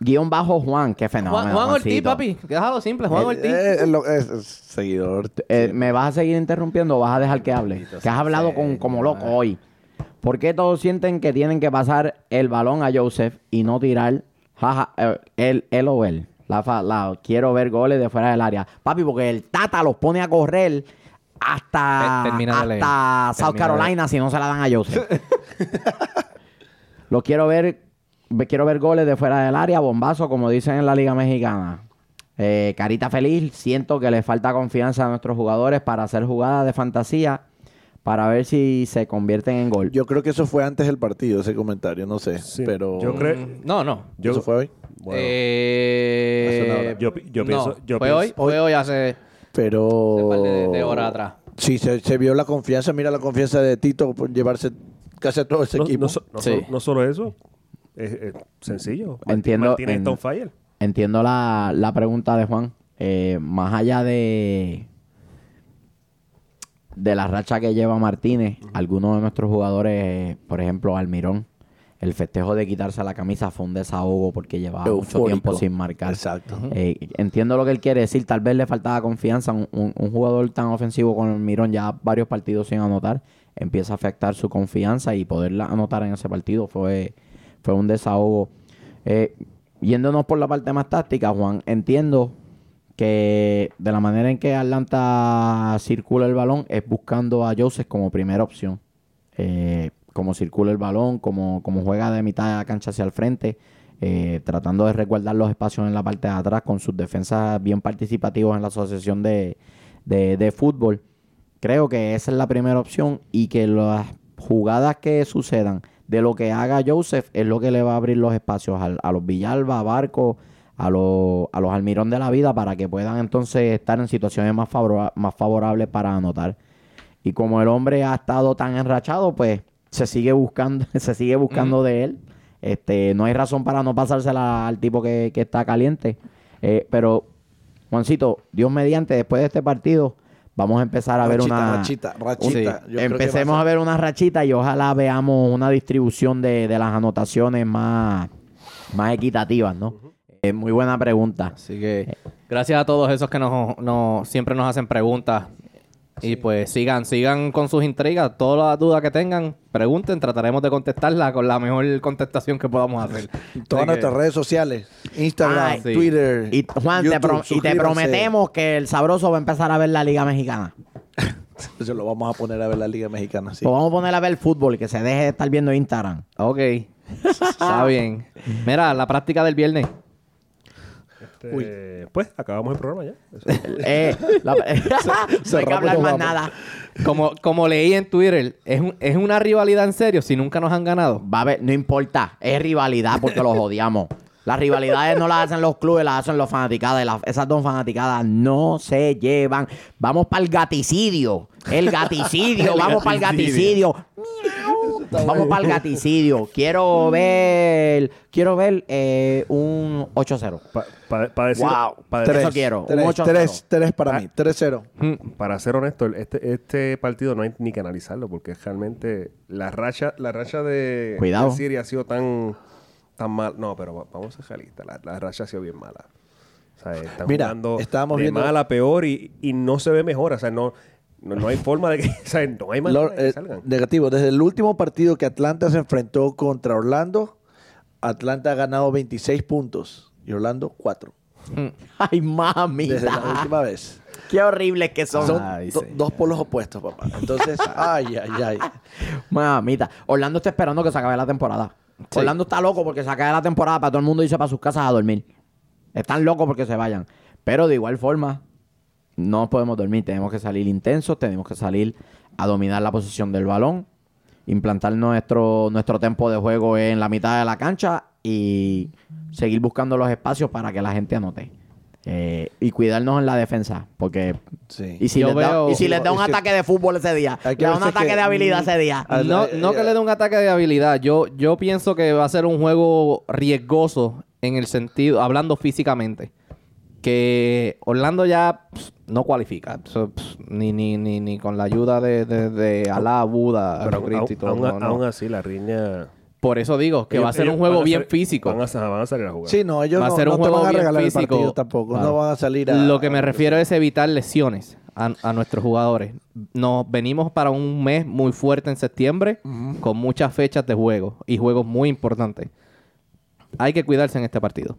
guion bajo Juan. Qué fenómeno. Juan, Juan Ortiz, Juancito. papi. Déjalo simple. Juan Ortiz. Eh, eh, lo- es- es seguidor. Eh, ¿Me vas a seguir interrumpiendo o vas a dejar que hable? Que has hablado con, como loco hoy. ¿Por qué todos sienten que tienen que pasar el balón a Joseph y no tirar jaja, eh, él, él o él? La, fa- la- quiero ver goles de fuera del área. Papi, porque el Tata los pone a correr hasta, Te- termina de leer. hasta South Termina de Carolina si no se la dan a Joseph. Lo quiero ver, ve- quiero ver goles de fuera del área, bombazo, como dicen en la Liga Mexicana. Eh, carita feliz, siento que le falta confianza a nuestros jugadores para hacer jugadas de fantasía para ver si se convierten en gol. Yo creo que eso fue antes del partido, ese comentario. No sé. Sí, pero. yo creo- Mm, No, no. Yo, ¿Eso fue hoy? bueno, Eh. Yo yo no, pienso- yo ¿Fue pienso- hoy? Fue hoy hace... Pero. Un par de- de horas atrás. Sí, se, se vio la confianza. Mira la confianza de Tito por llevarse casi a todo ese no, equipo. no so- no Sí. solo, no solo eso. Es, es sencillo. Martín- Entiendo, Martínez en- fire. entiendo la, la pregunta de Juan. Eh, más allá de de la racha que lleva Martínez, algunos de nuestros jugadores, eh, por ejemplo, Almirón, el festejo de quitarse la camisa fue un desahogo porque llevaba mucho tiempo sin marcar. Exacto. Eh, entiendo lo que él quiere decir. Tal vez le faltaba confianza. Un, un- un jugador tan ofensivo como Almirón, ya varios partidos sin anotar, empieza a afectar su confianza y poderla anotar en ese partido fue, fue un desahogo. Eh, yéndonos por la parte más táctica, Juan, entiendo que de la manera en que Atlanta circula el balón es buscando a Joseph como primera opción. Eh, como circula el balón, como, como juega de mitad de la cancha hacia el frente, eh, tratando de resguardar los espacios en la parte de atrás con sus defensas bien participativos en la asociación de, de- de fútbol. creo que esa es la primera opción y que las jugadas que sucedan de lo que haga Joseph es lo que le va a abrir los espacios al- a, los Villalba, a Barco, a los, a los Almirón de la vida para que puedan entonces estar en situaciones más, favora- más favorables para anotar. Y como el hombre ha estado tan enrachado, pues se sigue buscando, se sigue buscando de él. Este, no hay razón para no pasársela al tipo que, que está caliente. Eh, pero, Juancito, Dios mediante, después de este partido, vamos a empezar a ver una. rachita, un- rachita. Yo creo que empecemos a, a ver una rachita y ojalá veamos una distribución de, de las anotaciones más, más equitativas, ¿no? Eh, muy buena pregunta. Así que gracias a todos esos que nos, nos- siempre nos hacen preguntas. Y pues sigan, sigan con sus intrigas. Todas las dudas que tengan, pregunten. Trataremos de contestarla con la mejor contestación que podamos hacer. Todas Así nuestras que- redes sociales, Instagram, Ay, sí. Twitter, Y Juan, te, YouTube, pro- y te prometemos que el sabroso va a empezar a ver la Liga Mexicana. Eso lo vamos a poner a ver la Liga Mexicana, sí. Pues vamos a poner a ver el fútbol y que se deje de estar viendo Instagram. Ok. Está bien. Mira, la práctica del viernes. Este, Pues acabamos el programa ya. Eh, la- no hay que hablar más nada. Como, como leí en Twitter, ¿es, un- ¿es una rivalidad en serio si nunca nos han ganado? Va a haber, no importa, es rivalidad porque los odiamos. Las rivalidades no las hacen los clubes, las hacen los fanaticadas. y las- esas dos fanaticadas no se llevan. Vamos para el gaticidio. El gaticidio. vamos para el gaticidio. Vamos para el gaticidio. Quiero ver. Quiero ver eh, un 8-0. Pa- pa- pa decir- Wow. pa- Tres. decir- Eso quiero, un Tres, 8-0. tres, tres para Ah. mí. 3-0. Para ser honesto, este, este partido no hay ni que analizarlo porque realmente la racha, la racha de, Cuidado. de Siria ha sido tan, tan mal. No, pero va- vamos a ser realistas. La, la racha ha sido bien mala. O sea, están Mira, jugando estábamos de viendo- mala peor y, y no se ve mejor. O sea, no, no, no hay forma de que, o sea, no hay manera Lo- de que eh, salgan. negativo. Desde el último partido que Atlanta se enfrentó contra Orlando, Atlanta ha ganado 26 puntos y Orlando 4. Ay, mami. Desde la última vez. Qué horribles que son. Son Ay, do- sí. dos polos opuestos, papá. Entonces, ay, ay, ay. Mamita. Orlando está esperando que se acabe la temporada. Sí. Orlando está loco porque se acabe la temporada para todo el mundo irse para sus casas a dormir. Están locos porque se vayan. Pero de igual forma, no podemos dormir. Tenemos que salir intensos, tenemos que salir a dominar la posición del balón, implantar nuestro, nuestro tempo de juego en la mitad de la cancha y seguir buscando los espacios para que la gente anote. Eh, y cuidarnos en la defensa, porque Sí. y si, les da, y si les da un que- ataque de fútbol ese día, le da un ataque que- de habilidad ese día. No, eh, no que le dé un ataque de habilidad. Yo, yo pienso que va a ser un juego riesgoso en el sentido, hablando físicamente. Que Orlando ya pss, no cualifica. Pss, ni, ni, ni, ni con la ayuda de, de, de Alá, Buda, Pero y aún, todo. aún- no, no. aún así, la riña. Por eso digo que ellos- va a ser un juego bien ser- físico. Van a, van a salir a jugar. Sí, no, ellos Va a no, ser un no te juego van a bien regalar físico. el partido tampoco. Claro. No van a salir a... Lo que me refiero es evitar lesiones a, a nuestros jugadores. Nos venimos para un mes muy fuerte en septiembre con muchas fechas de juego y juegos muy importantes. Hay que cuidarse en este partido.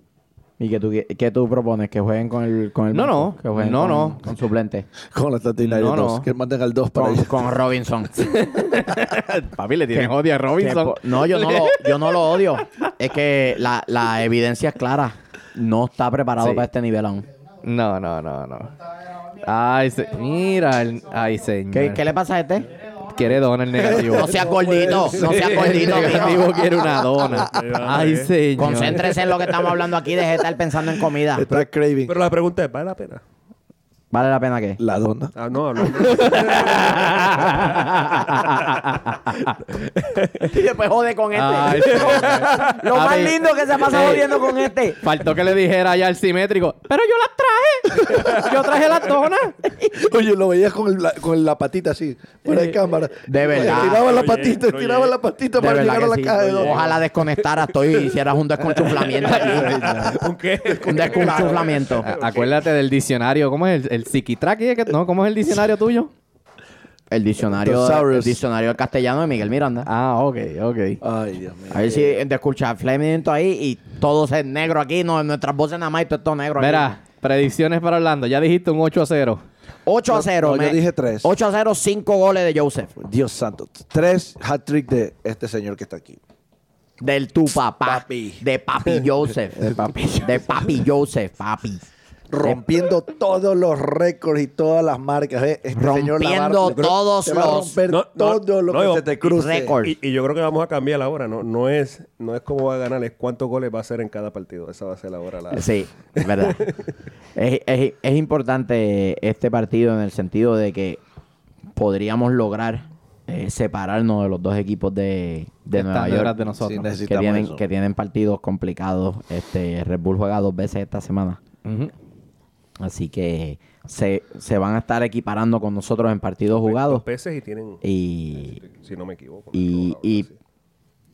¿Y qué tú, qué tú propones? ¿Que jueguen con el, con el No, banco? no. Que jueguen No, con, no. con suplente. Con los Atlanta United No, no. 2, que manden al 2 para Con, ellos. con Robinson. Papi, le tienen odio a Que Robinson. no, yo no, lo, yo no lo odio. Es que la, la evidencia es clara. No está preparado Sí. para este nivel aún. No, no, no, no. Ay, se- mira. el- Ay, señor. ¿Qué, qué le pasa a este? Quiere dona el negativo. No seas gordito. No seas El gordito. negativo mijo. quiere una dona. Ay, señor. Concéntrese en lo que estamos hablando aquí. Deje de estar pensando en comida. Está craving. Pero la pregunta es: ¿vale la pena? ¿Vale la pena qué? La dona. Ah, no, no. Y después jode con este. Ay, lo más lindo que se pasa eh, jodiendo con este. Faltó que le dijera ya al simétrico. Pero yo las traje. Yo traje las donas. Oye, lo veías con, el- la, con la patita así, fuera de cámara. De verdad. Estiraba la Oye, patita, oye. estiraba la patita De para llegar a la sí. caja de dona. Ojalá desconectaras todo y hicieras un desconchuflamiento aquí. ¿Con qué? un desconchuflamiento. Acuérdate del diccionario. ¿Cómo es? El, el psiquitrack. ¿eh? ¿No? ¿Cómo es el diccionario tuyo? El diccionario, el diccionario del castellano de Miguel Miranda. Ah, ok, ok. Ay, Dios mío. A ver si de escuchar Flemington ahí y todo es negro aquí, no, nuestras voces nada más y todo esto negro aquí. Mira, predicciones para Orlando. Ya dijiste un 8 a 0. 8 a 0. No, yo me- dije tres. 8 a 0, 5 goles de Joseph. Dios santo. Tres hat-trick de este señor que está aquí. Del tu papá. Papi. De papi Joseph. de papi. De papi Joseph, papi. Rompiendo todos los récords y todas las marcas. ¿eh? Este señor Rompiendo Lavar- todos te va a los romper No, no, todo lo no, que yo- se te cruce. récord. Y, y yo creo que vamos a cambiar ahora. No, no, es, no es cómo va a ganar, es cuántos goles va a hacer en cada partido. Esa va a ser ahora la... Sí, es verdad. es, es- es importante este partido en el sentido de que podríamos lograr eh, separarnos de los dos equipos de, de Nueva York de nosotros. Sí, que tienen, eso. que tienen partidos complicados. Este Red Bull juega dos veces esta semana. Ujú. Así que se, se van a estar equiparando con nosotros en partidos Dos jugados. veces y tienen... Y, Si no me equivoco. y,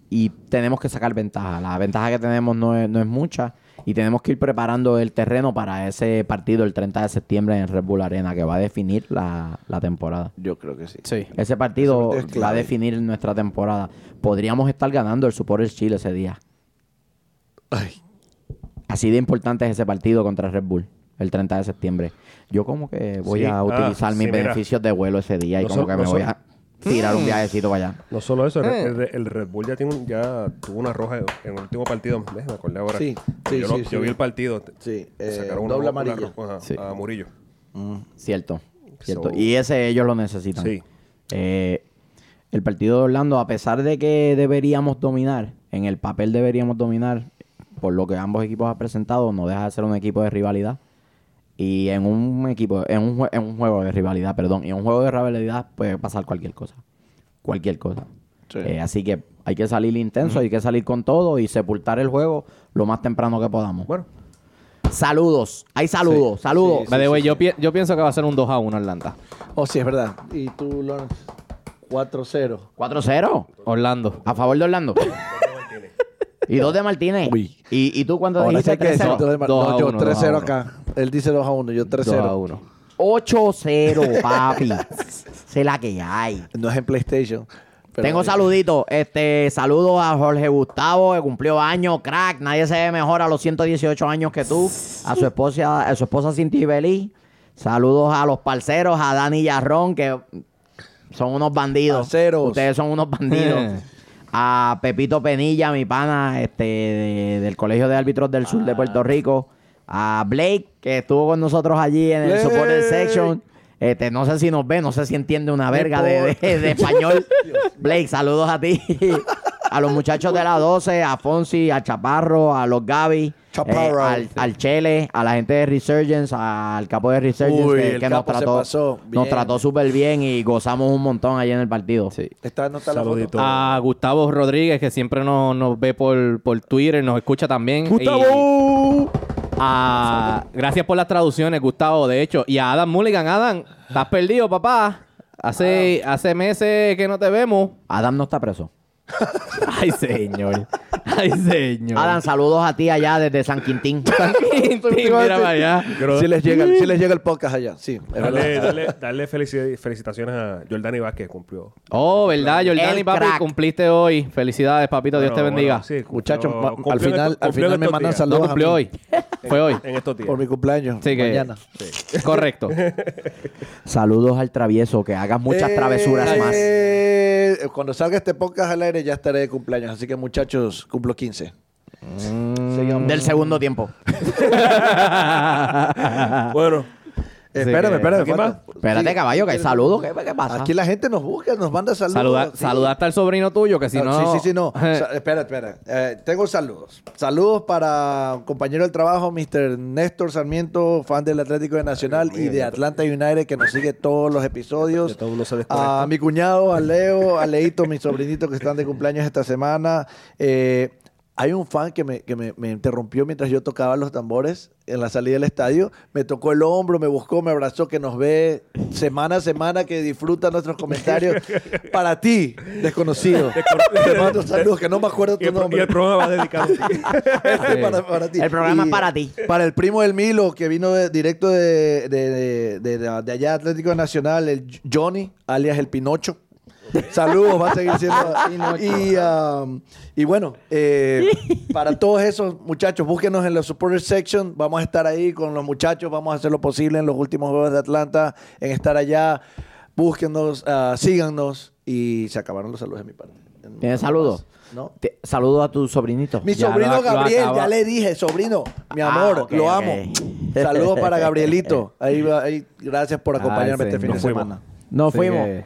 y, tenemos que sacar ventaja. La ventaja que tenemos no es, no es mucha y tenemos que ir preparando el terreno para ese partido el 30 de septiembre en Red Bull Arena que va a definir la, la temporada. Yo creo que sí. Sí. Ese partido es va a definir nuestra temporada. Podríamos estar ganando el Supporters Chile ese día. Ay, Así de importante es ese partido contra Red Bull el 30 de septiembre. Yo como que voy Sí, a ah, utilizar sí, mis mira. beneficios de vuelo ese día y No como que me no voy a tirar un viajecito para allá. No solo eso, el, Eh. el- el Red Bull ya, tiene un- ya tuvo una roja en el último partido. Me acordé ahora. Sí, sí, yo, lo- sí, yo sí. vi el partido. Sí, eh, sacaron una- doble una amarilla. roja Sí. a Murillo. Cierto, cierto. So- y ese ellos lo necesitan. Sí. Eh, el partido de Orlando, a pesar de que deberíamos dominar, en el papel deberíamos dominar, por lo que ambos equipos han presentado, no deja de ser un equipo de rivalidad. Y en un equipo, en un, en un juego de rivalidad, perdón, y en un juego de rivalidad puede pasar cualquier cosa. Cualquier cosa. Sí. Eh, así que hay que salir intenso, hay que salir con todo y sepultar el juego lo más temprano que podamos. Bueno, Saludos, hay saludos, saludos. By the way, yo, pi- yo pienso que va a ser un 2 a 1 Atlanta. Oh, sí, es verdad. Y tú, Lawrence, 4-0. 4-0. Orlando. A favor de Orlando. y dos de Martínez. Uy. ¿Y, y tú sí dijiste? hay que decir 3-0. dos de Mar- Dos a No, yo uno, dos a 3-0 uno. acá. Él dice 2 a 1, yo 2 a 3-0. 1. 8-0, papi. Sé la que hay. No es en PlayStation. pero- Tengo saluditos. Este, saludos a Jorge Gustavo, que cumplió años, crack. Nadie se ve mejor a los 118 años que tú. A su esposa, a su esposa Cintia Ibelí. Saludos a los parceros, a Dani Yarrón, que son unos bandidos. Parceros. Ustedes son unos bandidos. a Pepito Penilla, mi pana, este, de- del Colegio de Árbitros del Sur de Puerto Rico. A Blake, que estuvo con nosotros allí en el. Supporter Section. Este, no sé si nos ve, no sé si entiende una verga de, de- de español. Blake, saludos a ti. A los muchachos de la 12, a Fonsi, a Chaparro, a los Gaby, Chaparro. eh, al, al Chele, a la gente de Resurgence, al capo de Resurgence, Uy, que, el que nos capo se trató, pasó. nos Bien. trató súper bien y gozamos un montón allí en el partido. Sí. Está, no está la Saludito. A Gustavo Rodríguez, que siempre nos, nos ve por, por Twitter, nos escucha también. ¡Gustavo! A- gracias por las traducciones, Gustavo, de hecho. Y a Adam Mulligan. Adam, estás perdido, papá. Hace, hace meses que no te vemos. Adam no está preso. Ay, señor. Ay, señor. Adam, saludos a ti allá desde San Quintín. Mira para allá. Creo- Sí les, llega, sí les llega el podcast allá. Sí, darle felici- felicitaciones a Jordani Vázquez, cumplió. Oh, ¿verdad? Jordani, El papi, crack. cumpliste hoy. Felicidades, papito. Dios te bendiga. bueno, sí, cumplió- Muchachos, al final, al final me mandan días. saludos. No a cumplió mí hoy. Fue hoy. En estos días. Por mi cumpleaños. Sí, que- Mañana. Correcto. saludos al travieso, que hagas muchas travesuras más. Eh, Cuando salga este podcast al aire ya estaré de cumpleaños. Así que muchachos, cumplo 15. Sigamos. Del segundo tiempo. Bueno, espérame, que- espérame. ¿Aquí falta- Espérate, Sí, caballo, que hay saludos. ¿Qué, qué pasa? Aquí la gente nos busca, nos manda saludos. Saluda, sí. Saludaste al sobrino tuyo, que si Ah, no. Sí, sí, sí, no. Sa- espera, espera. Eh, tengo saludos. Saludos para un compañero del trabajo, Mr. Néstor Sarmiento, fan del Atlético de Nacional y de Atlanta United, que nos sigue todos los episodios. Ya todo el mundo se desconecta. A mi cuñado, a Leo, a Leito, mis sobrinitos que están de cumpleaños esta semana. Eh, hay un fan que, me, que me, me interrumpió mientras yo tocaba los tambores en la salida del estadio. Me tocó el hombro, me buscó, me abrazó, que nos ve semana a semana, que disfruta nuestros comentarios. Para ti, desconocido. Te mando saludos, que no me acuerdo y tu el, pro- y nombre. el programa va dedicado a ti. Este para, para ti. El programa Y es para ti. Para el primo del Milo, que vino de- directo de, de, de, de- de- de allá Atlético Nacional, el Johnny, alias el Pinocho. Saludos, va a seguir siendo. y, um, y bueno, eh, para todos esos muchachos, búsquenos en la supporter section. Vamos a estar ahí con los muchachos. Vamos a hacer lo posible en los últimos juegos de Atlanta, en estar allá. Búsquenos, ah, síganos. Y se acabaron los saludos de mi parte. ¿Tienes saludos? ¿No? Te- Saludos a tu sobrinito. Mi Ya sobrino lo- Gabriel, ya le dije, sobrino, mi Ah, amor, lo amo. Saludos para Gabrielito. Ahí, va- ahí, gracias por acompañarme Ay, este fin de fuimos. semana. Nos fuimos. que-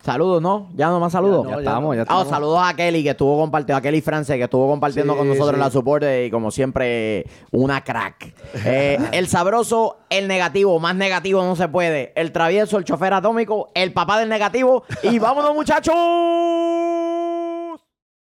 Saludos, ¿no? Ya no más saludos. Ya Ya no, estamos, ya Ah, estamos. saludos a Kelly que estuvo compartiendo, a Kelly France que estuvo compartiendo Sí, con nosotros sí. la soporte y como siempre, una crack. Eh, el sabroso, el negativo, más negativo no se puede. El travieso, el chofer atómico, el papá del negativo. Y vámonos, muchachos.